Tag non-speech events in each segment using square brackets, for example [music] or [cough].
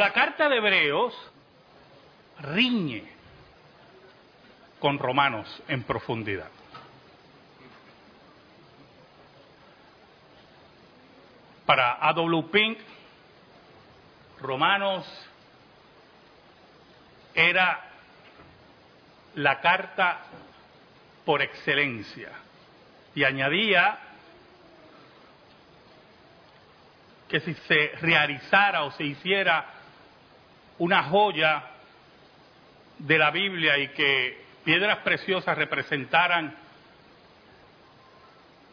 La carta de Hebreos riñe con Romanos en profundidad. Para A.W. Pink, Romanos era la carta por excelencia y añadía que si se realizara o se hiciera una joya de la Biblia y que piedras preciosas representaran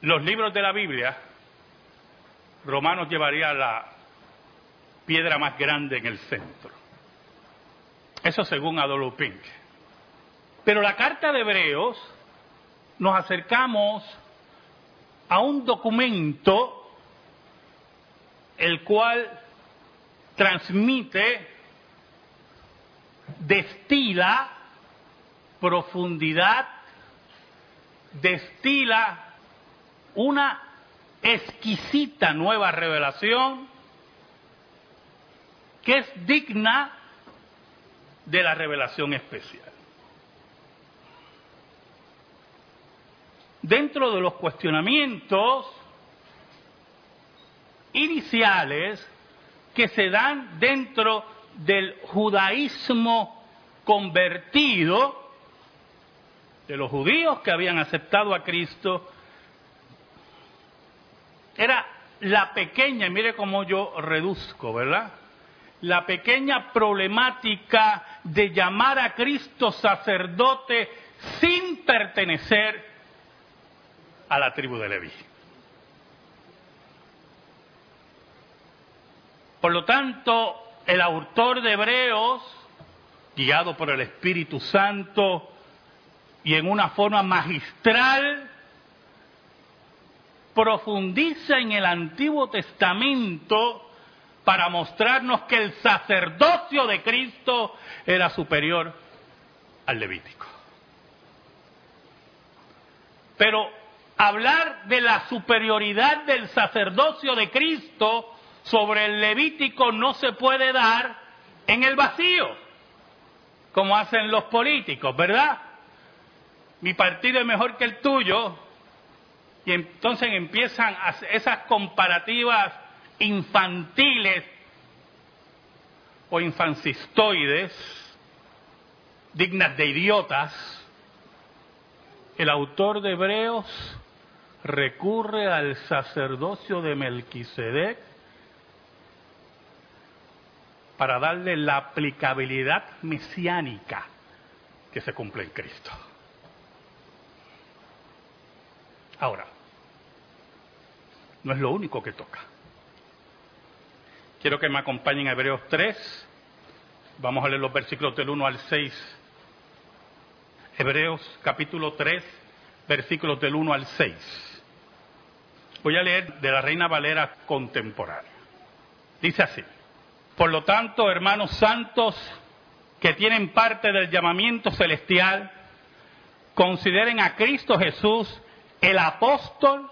los libros de la Biblia, Romanos llevaría la piedra más grande en el centro. Eso según Adolfo Pink. Pero la carta de Hebreos nos acercamos a un documento el cual transmite, destila profundidad, destila una exquisita nueva revelación que es digna de la revelación especial. Dentro de los cuestionamientos iniciales que se dan dentro del judaísmo convertido, de los judíos que habían aceptado a Cristo, era la pequeña, mire cómo yo reduzco, ¿verdad? La pequeña problemática de llamar a Cristo sacerdote sin pertenecer a la tribu de Leví. Por lo tanto, el autor de Hebreos, guiado por el Espíritu Santo y en una forma magistral, profundiza en el Antiguo Testamento para mostrarnos que el sacerdocio de Cristo era superior al levítico. Pero hablar de la superioridad del sacerdocio de Cristo sobre el Levítico no se puede dar en el vacío, como hacen los políticos, ¿verdad? Mi partido es mejor que el tuyo, y entonces empiezan esas comparativas infantiles o infancistoides, dignas de idiotas. El autor de Hebreos recurre al sacerdocio de Melquisedec para darle la aplicabilidad mesiánica que se cumple en Cristo. Ahora, no es lo único que toca. Quiero que me acompañen a Hebreos 3. Vamos a leer los versículos del 1 al 6. Hebreos capítulo 3, versículos del 1 al 6. Voy a leer de la Reina Valera contemporánea. Dice así. Por lo tanto, hermanos santos que tienen parte del llamamiento celestial, consideren a Cristo Jesús el apóstol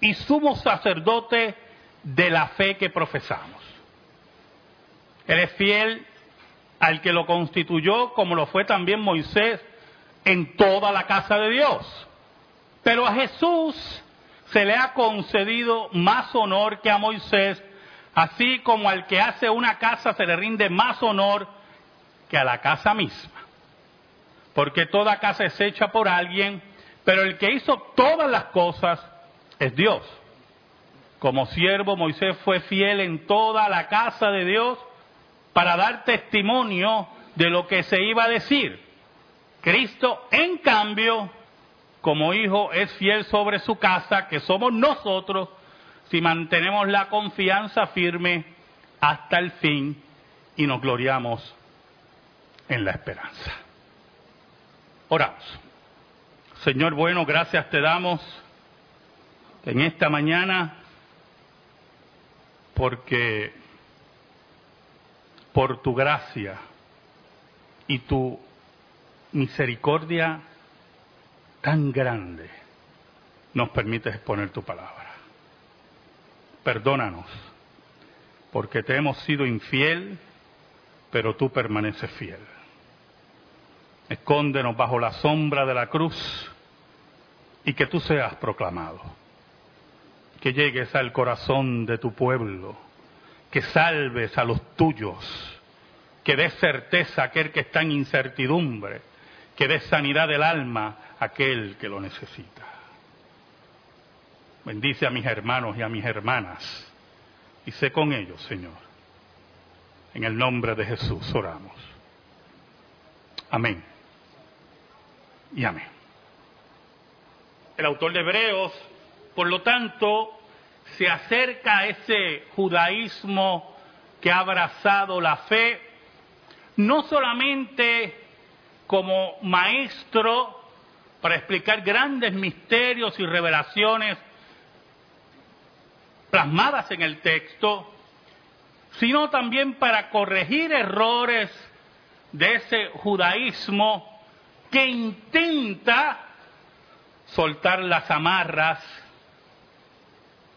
y sumo sacerdote de la fe que profesamos. Él es fiel al que lo constituyó, como lo fue también Moisés, en toda la casa de Dios. Pero a Jesús se le ha concedido más honor que a Moisés, Así como al que hace una casa se le rinde más honor que a la casa misma. Porque toda casa es hecha por alguien, pero el que hizo todas las cosas es Dios. Como siervo, Moisés fue fiel en toda la casa de Dios para dar testimonio de lo que se iba a decir. Cristo, en cambio, como hijo, es fiel sobre su casa, que somos nosotros, si mantenemos la confianza firme hasta el fin y nos gloriamos en la esperanza. Oramos. Señor bueno, gracias te damos en esta mañana porque por tu gracia y tu misericordia tan grande nos permites exponer tu palabra perdónanos, porque te hemos sido infiel pero tú permaneces fiel. Escóndenos bajo la sombra de la cruz y que tú seas proclamado. Que llegues al corazón de tu pueblo, que salves a los tuyos, que des certeza a aquel que está en incertidumbre, que des sanidad del alma a aquel que lo necesita. Bendice a mis hermanos y a mis hermanas y sé con ellos, Señor. En el nombre de Jesús oramos. Amén. Y amén. El autor de Hebreos, por lo tanto, se acerca a ese judaísmo que ha abrazado la fe, no solamente como maestro para explicar grandes misterios y revelaciones plasmadas en el texto, sino también para corregir errores de ese judaísmo que intenta soltar las amarras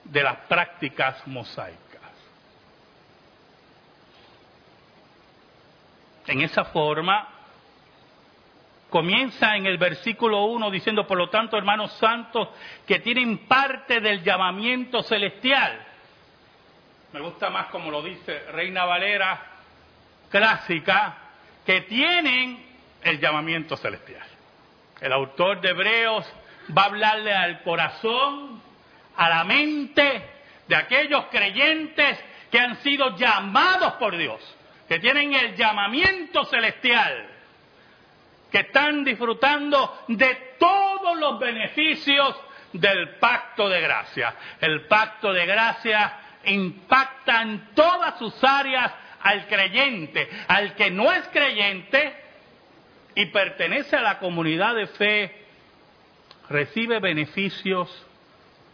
de las prácticas mosaicas. En esa forma, comienza en el versículo 1 diciendo, por lo tanto, hermanos santos, que tienen parte del llamamiento celestial. Me gusta más como lo dice Reina Valera clásica, que tienen el llamamiento celestial. El autor de Hebreos va a hablarle al corazón, a la mente de aquellos creyentes que han sido llamados por Dios, que tienen el llamamiento celestial, que están disfrutando de todos los beneficios del pacto de gracia. El pacto de gracia impacta en todas sus áreas al creyente, al que no es creyente y pertenece a la comunidad de fe recibe beneficios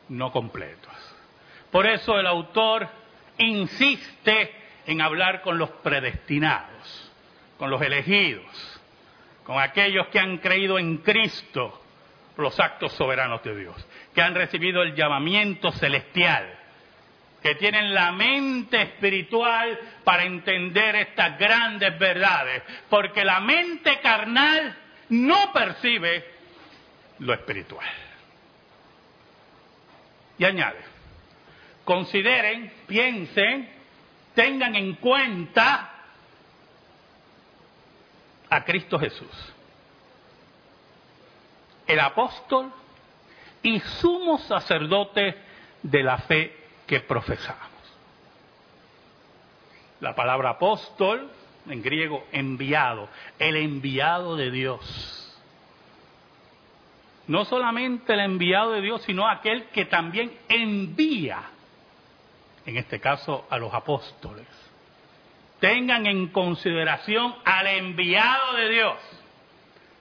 no completos. Por eso el autor insiste en hablar con los predestinados, con los elegidos, con aquellos que han creído en Cristo, los actos soberanos de Dios, que han recibido el llamamiento celestial, que tienen la mente espiritual para entender estas grandes verdades, porque la mente carnal no percibe lo espiritual. Y añade, consideren, piensen, tengan en cuenta a Cristo Jesús, el apóstol y sumo sacerdote de la fe que profesamos. La palabra apóstol, en griego enviado, el enviado de Dios no solamente el enviado de Dios, sino aquel que también envía, en este caso a los apóstoles. Tengan en consideración al enviado de Dios.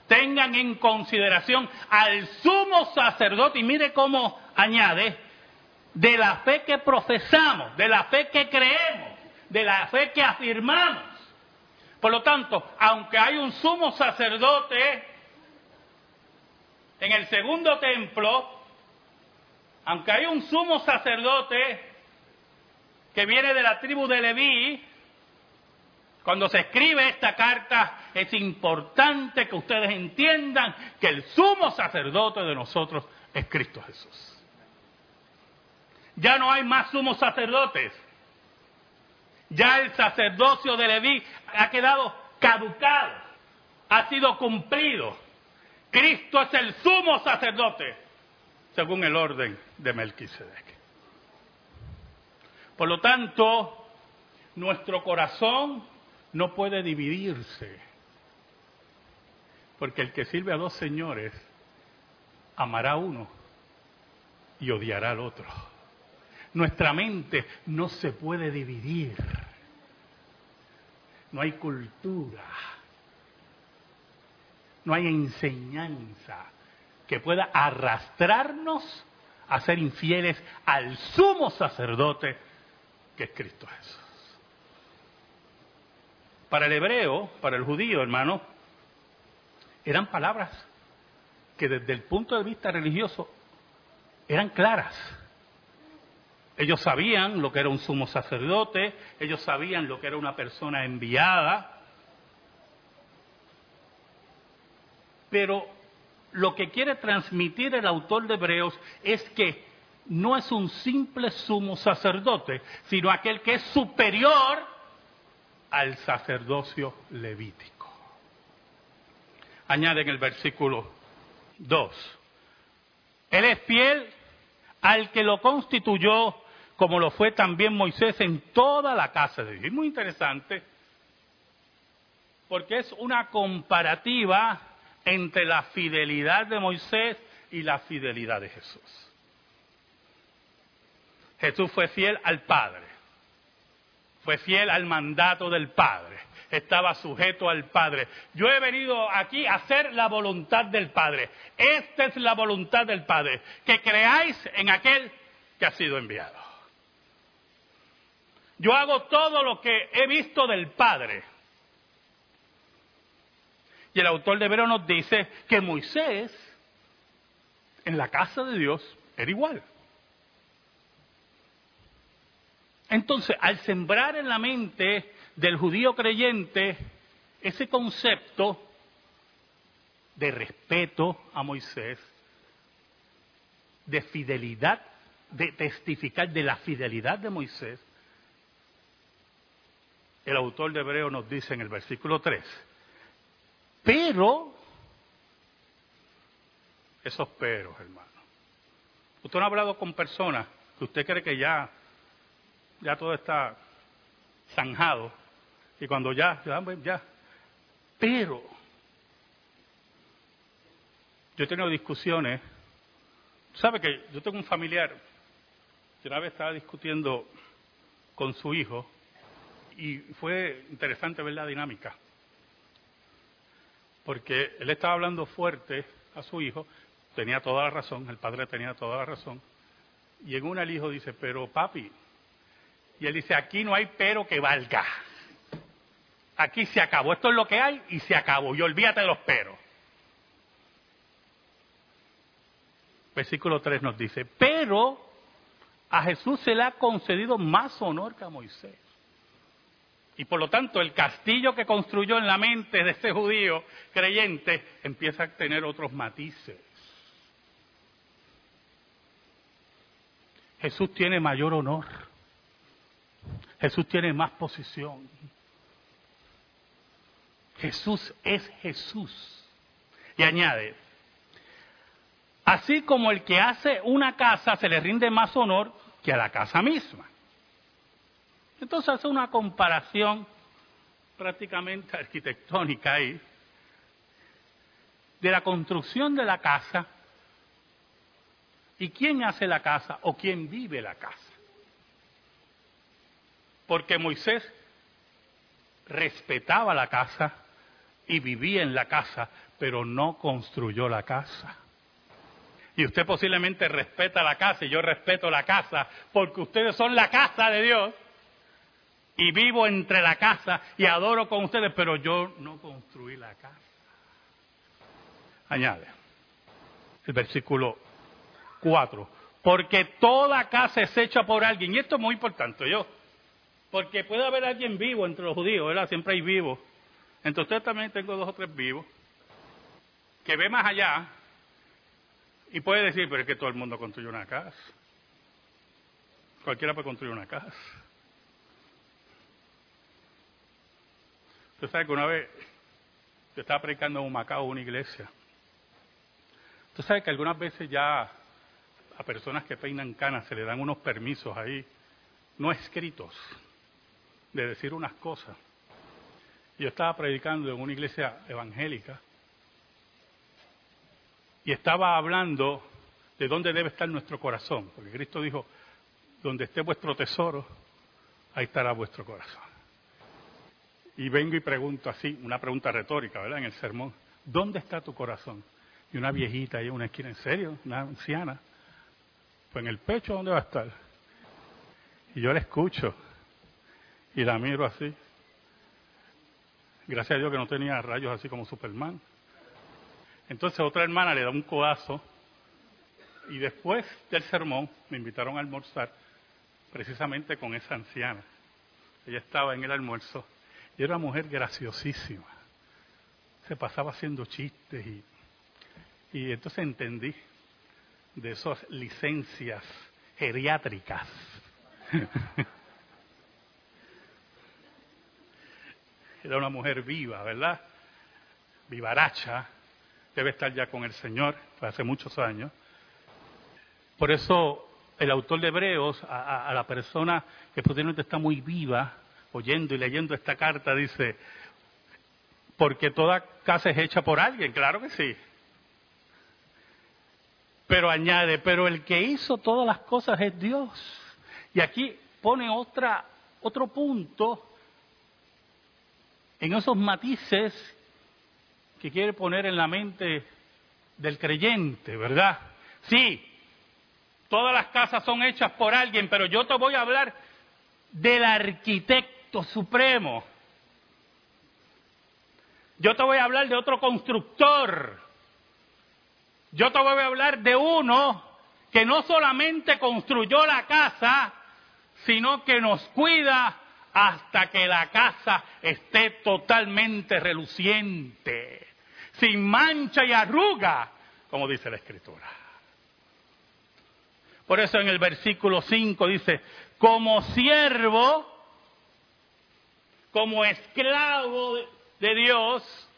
Tengan en consideración al sumo sacerdote. Y mire cómo añade, de la fe que profesamos, de la fe que creemos, de la fe que afirmamos. Por lo tanto, aunque hay un sumo sacerdote en el segundo templo, aunque hay un sumo sacerdote que viene de la tribu de Leví, cuando se escribe esta carta es importante que ustedes entiendan que el sumo sacerdote de nosotros es Cristo Jesús. Ya no hay más sumos sacerdotes. Ya el sacerdocio de Leví ha quedado caducado, ha sido cumplido. Cristo es el sumo sacerdote, según el orden de Melquisedec. Por lo tanto, nuestro corazón no puede dividirse, porque el que sirve a dos señores amará uno y odiará al otro. Nuestra mente no se puede dividir. No hay cultura no hay enseñanza que pueda arrastrarnos a ser infieles al sumo sacerdote que es Cristo Jesús. Para el hebreo, para el judío, hermano, eran palabras que desde el punto de vista religioso eran claras. Ellos sabían lo que era un sumo sacerdote, ellos sabían lo que era una persona enviada, pero lo que quiere transmitir el autor de Hebreos es que no es un simple sumo sacerdote, sino aquel que es superior al sacerdocio levítico. Añade en el versículo 2. Él es fiel al que lo constituyó, como lo fue también Moisés en toda la casa de Dios. Es muy interesante, porque es una comparativa entre la fidelidad de Moisés y la fidelidad de Jesús. Jesús fue fiel al Padre, fue fiel al mandato del Padre, estaba sujeto al Padre. Yo he venido aquí a hacer la voluntad del Padre. Esta es la voluntad del Padre, que creáis en aquel que ha sido enviado. Yo hago todo lo que he visto del Padre. Y el autor de Hebreo nos dice que Moisés en la casa de Dios era igual. Entonces, al sembrar en la mente del judío creyente ese concepto de respeto a Moisés, de fidelidad, de testificar de la fidelidad de Moisés, el autor de Hebreo nos dice en el versículo 3, pero, esos peros, hermano. Usted no ha hablado con personas que usted cree que ya, ya todo está zanjado, y cuando ya, ya, ya. Pero, yo he tenido discusiones. ¿Sabe que yo tengo un familiar que una vez estaba discutiendo con su hijo y fue interesante ver la dinámica? Porque él estaba hablando fuerte a su hijo, tenía toda la razón, el padre tenía toda la razón, y en una el hijo dice, pero papi, y él dice, aquí no hay pero que valga. Aquí se acabó, esto es lo que hay y se acabó, y olvídate de los peros. Versículo 3 nos dice, pero a Jesús se le ha concedido más honor que a Moisés. Y por lo tanto el castillo que construyó en la mente de ese judío creyente empieza a tener otros matices. Jesús tiene mayor honor. Jesús tiene más posición. Jesús es Jesús. Y añade, así como el que hace una casa se le rinde más honor que a la casa misma. Entonces hace una comparación prácticamente [laughs] arquitectónica ahí de la construcción de la casa y quién hace la casa o quién vive la casa. Porque Moisés respetaba la casa y vivía en la casa, pero no construyó la casa. Y usted posiblemente respeta la casa y yo respeto la casa porque ustedes son la casa de Dios y vivo entre la casa y adoro con ustedes, pero yo no construí la casa. Añade el versículo 4. Porque toda casa es hecha por alguien. Y esto es muy importante, yo. Porque puede haber alguien vivo entre los judíos, ¿verdad? Siempre hay vivos. Ustedes también tengo dos o tres vivos. Que ve más allá y puede decir, pero es que todo el mundo construye una casa. Cualquiera puede construir una casa. Usted sabe que una vez yo estaba predicando en un Macao, una iglesia. Usted sabe que algunas veces ya a personas que peinan canas se le dan unos permisos ahí, no escritos, de decir unas cosas. Yo estaba predicando en una iglesia evangélica y estaba hablando de dónde debe estar nuestro corazón, porque Cristo dijo, donde esté vuestro tesoro, ahí estará vuestro corazón. Y vengo y pregunto así, una pregunta retórica, ¿verdad? En el sermón, ¿dónde está tu corazón? Y una viejita ahí una esquina, ¿en serio? Una anciana. Pues en el pecho, ¿dónde va a estar? Y yo la escucho y la miro así. Gracias a Dios que no tenía rayos así como Superman. Entonces otra hermana le da un codazo y después del sermón me invitaron a almorzar precisamente con esa anciana. Ella estaba en el almuerzo y era una mujer graciosísima. Se pasaba haciendo chistes y, y entonces entendí de esas licencias geriátricas. [laughs] Era una mujer viva, ¿verdad? Vivaracha. Debe estar ya con el Señor, hace muchos años. Por eso el autor de Hebreos, a, la persona que posiblemente está muy viva, oyendo y leyendo esta carta, dice, porque toda casa es hecha por alguien, claro que sí. Pero añade, pero el que hizo todas las cosas es Dios. Y aquí pone otra, otro punto en esos matices que quiere poner en la mente del creyente, ¿verdad? Sí, todas las casas son hechas por alguien, pero yo te voy a hablar del arquitecto supremo. Yo te voy a hablar de otro constructor. Yo te voy a hablar de uno que no solamente construyó la casa, sino que nos cuida hasta que la casa esté totalmente reluciente, sin mancha y arruga, como dice la Escritura. Por eso en el versículo 5 dice, como siervo, como esclavo de Dios,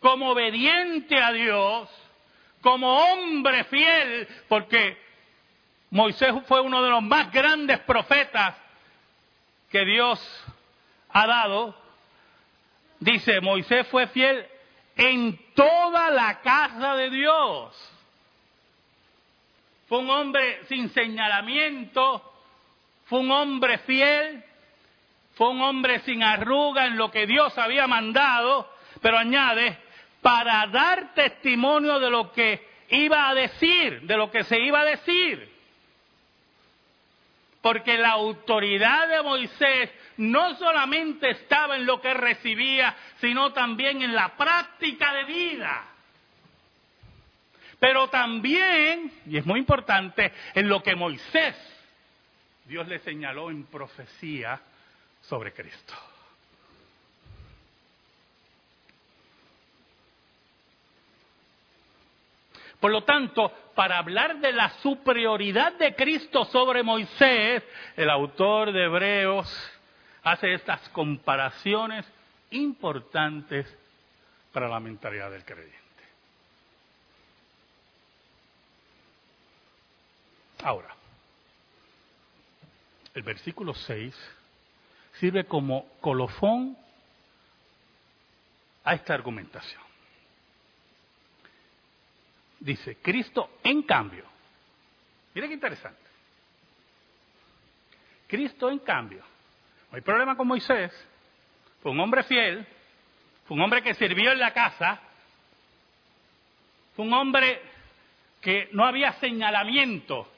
como obediente a Dios, como hombre fiel, porque Moisés fue uno de los más grandes profetas que Dios ha dado, dice, Moisés fue fiel en toda la casa de Dios. Fue un hombre sin señalamiento, fue un hombre fiel, fue un hombre sin arruga en lo que Dios había mandado, pero añade, para dar testimonio de lo que iba a decir, de lo que se iba a decir porque la autoridad de Moisés no solamente estaba en lo que recibía, sino también en la práctica de vida. Pero también, y es muy importante, en lo que Moisés, Dios le señaló en profecía sobre Cristo. Por lo tanto, para hablar de la superioridad de Cristo sobre Moisés, el autor de Hebreos hace estas comparaciones importantes para la mentalidad del creyente. Ahora, el versículo 6 sirve como colofón a esta argumentación dice, Cristo en cambio. Mira qué interesante. Cristo en cambio. No hay problema con Moisés. Fue un hombre fiel. Fue un hombre que sirvió en la casa. Fue un hombre que no había señalamiento.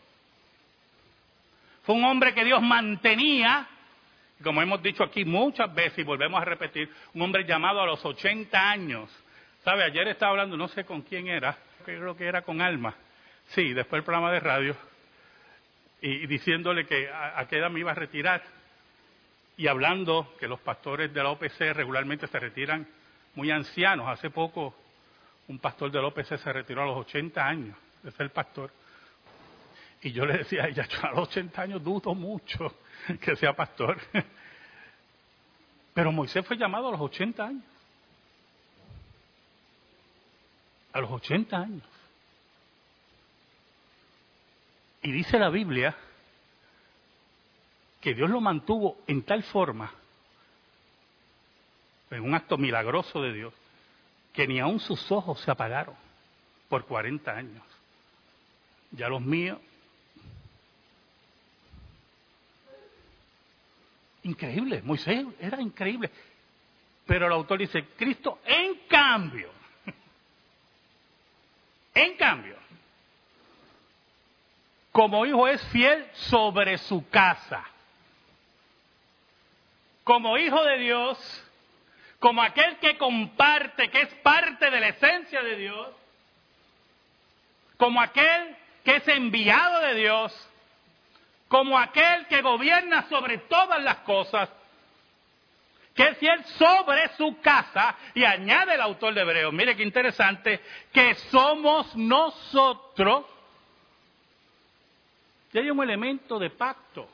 Fue un hombre que Dios mantenía, como hemos dicho aquí muchas veces y volvemos a repetir, un hombre llamado a los 80 años. ¿Sabe? Ayer estaba hablando, no sé con quién era, creo que era con Alma, sí, después del programa de radio, y, diciéndole que a, qué edad me iba a retirar, y hablando que los pastores de la OPC regularmente se retiran muy ancianos. Hace poco un pastor de la OPC se retiró a los 80 años de ser pastor. Y yo le decía a ella, a los 80 años dudo mucho [laughs] que sea pastor. [laughs] Pero Moisés fue llamado a los 80 años. A los 80 años. Y dice la Biblia que Dios lo mantuvo en tal forma, en un acto milagroso de Dios, que ni aun sus ojos se apagaron por 40 años. Ya los míos. Increíble, Moisés era increíble. Pero el autor dice, Cristo en cambio en cambio, como hijo es fiel sobre su casa. Como hijo de Dios, como aquel que comparte, que es parte de la esencia de Dios, como aquel que es enviado de Dios, como aquel que gobierna sobre todas las cosas, que es fiel sobre su casa, y añade el autor de Hebreos, mire qué interesante, que somos nosotros, y hay un elemento de pacto,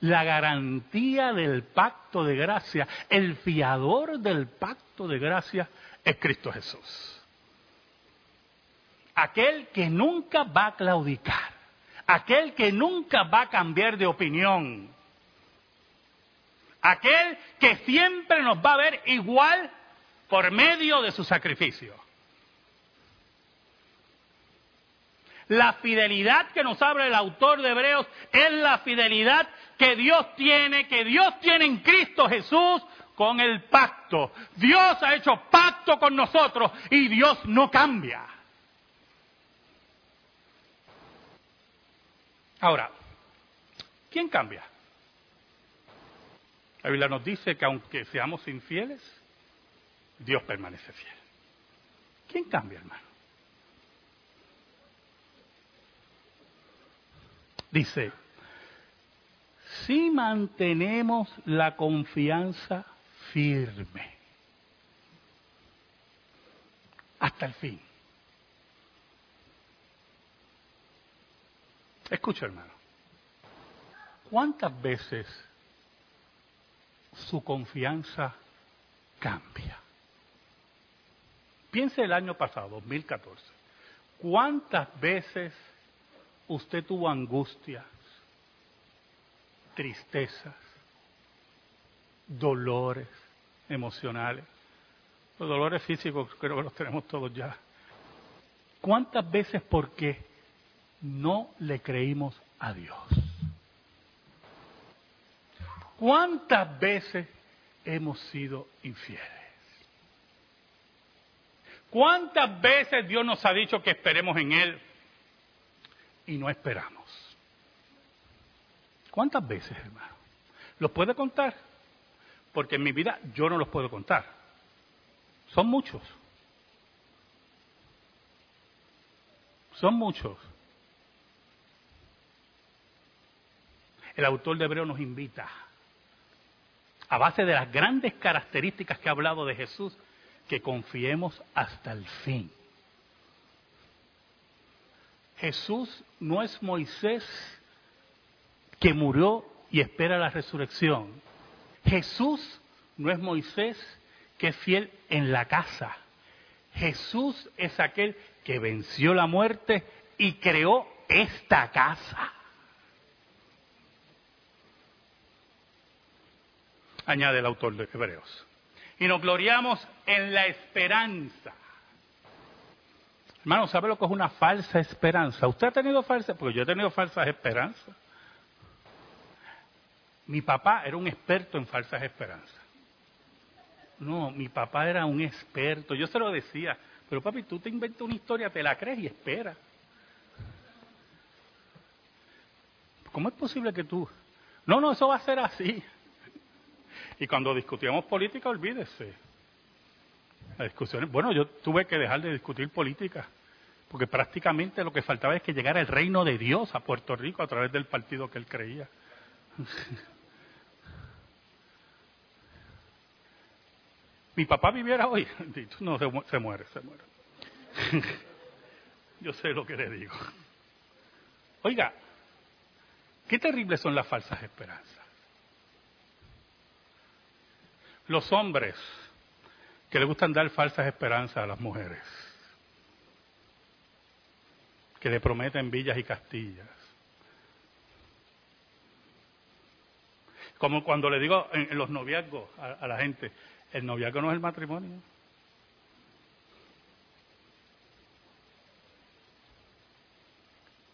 la garantía del pacto de gracia, el fiador del pacto de gracia es Cristo Jesús. Aquel que nunca va a claudicar, aquel que nunca va a cambiar de opinión, aquel que siempre nos va a ver igual por medio de su sacrificio. La fidelidad que nos habla el autor de Hebreos es la fidelidad que Dios tiene, que Dios tiene en Cristo Jesús con el pacto. Dios ha hecho pacto con nosotros y Dios no cambia. Ahora, ¿quién cambia? La Biblia nos dice que aunque seamos infieles, Dios permanece fiel. ¿Quién cambia, hermano? Dice, si mantenemos la confianza firme hasta el fin. Escucha, hermano. ¿Cuántas veces su confianza cambia? Piense el año pasado, 2014. ¿Cuántas veces usted tuvo angustias, tristezas, dolores emocionales? Los dolores físicos creo que los tenemos todos ya. ¿Cuántas veces por qué? no le creímos a Dios. ¿Cuántas veces hemos sido infieles? ¿Cuántas veces Dios nos ha dicho que esperemos en Él y no esperamos? ¿Cuántas veces, hermano? ¿Los puede contar? Porque en mi vida yo no los puedo contar. Son muchos. Son muchos. el autor de Hebreo nos invita, a base de las grandes características que ha hablado de Jesús, que confiemos hasta el fin. Jesús no es Moisés que murió y espera la resurrección. Jesús no es Moisés que es fiel en la casa. Jesús es aquel que venció la muerte y creó esta casa. Añade el autor de Hebreos. Y nos gloriamos en la esperanza. Hermano, ¿sabe lo que es una falsa esperanza? ¿Usted ha tenido falsa? Porque yo he tenido falsas esperanzas. Mi papá era un experto en falsas esperanzas. No, mi papá era un experto. Yo se lo decía, pero papi, tú te inventas una historia, te la crees y espera. ¿Cómo es posible que tú? No, no, eso va a ser así. Y cuando discutíamos política, olvídese. Las discusiones, bueno, yo tuve que dejar de discutir política, porque prácticamente lo que faltaba es que llegara el reino de Dios a Puerto Rico a través del partido que él creía. [laughs] Mi papá viviera hoy, no, se muere, se muere. [laughs] Yo sé lo que le digo. Oiga, qué terribles son las falsas esperanzas. Los hombres que le gustan dar falsas esperanzas a las mujeres, que le prometen villas y castillas. Como cuando le digo en, los noviazgos a la gente, el noviazgo no es el matrimonio.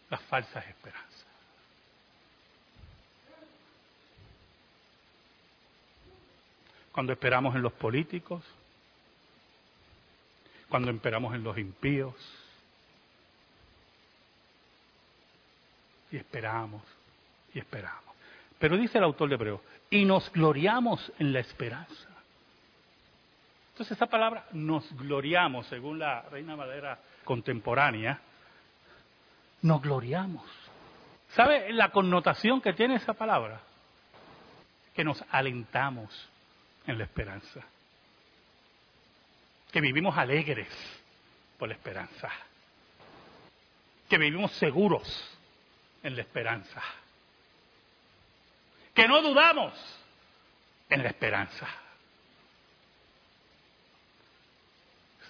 Las falsas esperanzas. Cuando esperamos en los políticos, cuando esperamos en los impíos. Y esperamos, y esperamos. Pero dice el autor de Hebreo, y nos gloriamos en la esperanza. Entonces esa palabra, nos gloriamos, según la Reina Valera contemporánea, nos gloriamos. ¿Sabe la connotación que tiene esa palabra? Que nos alentamos en la esperanza. Que vivimos alegres por la esperanza. Que vivimos seguros en la esperanza. Que no dudamos en la esperanza.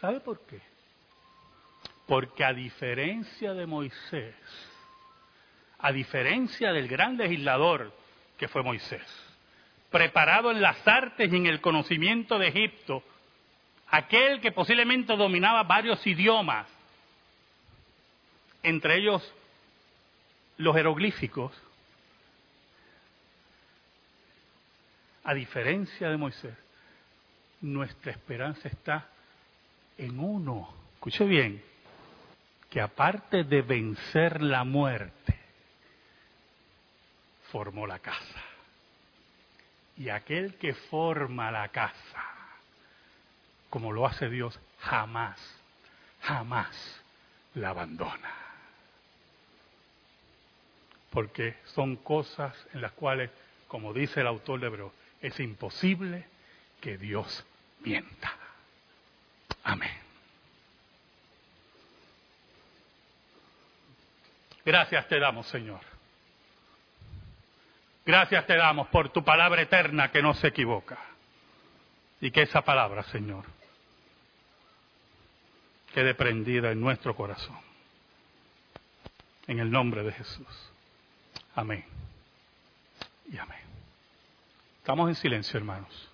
¿Sabe por qué? Porque a diferencia de Moisés, a diferencia del gran legislador que fue Moisés, preparado en las artes y en el conocimiento de Egipto, aquel que posiblemente dominaba varios idiomas, entre ellos los jeroglíficos, a diferencia de Moisés, nuestra esperanza está en uno. Escuche bien, que aparte de vencer la muerte, formó la casa. Y aquel que forma la casa, como lo hace Dios, jamás, jamás la abandona. Porque son cosas en las cuales, como dice el autor de Hebreo, es imposible que Dios mienta. Amén. Gracias te damos, Señor. Gracias te damos por tu palabra eterna que no se equivoca. Y que esa palabra, Señor, quede prendida en nuestro corazón. En el nombre de Jesús. Amén. Y amén. Estamos en silencio, hermanos.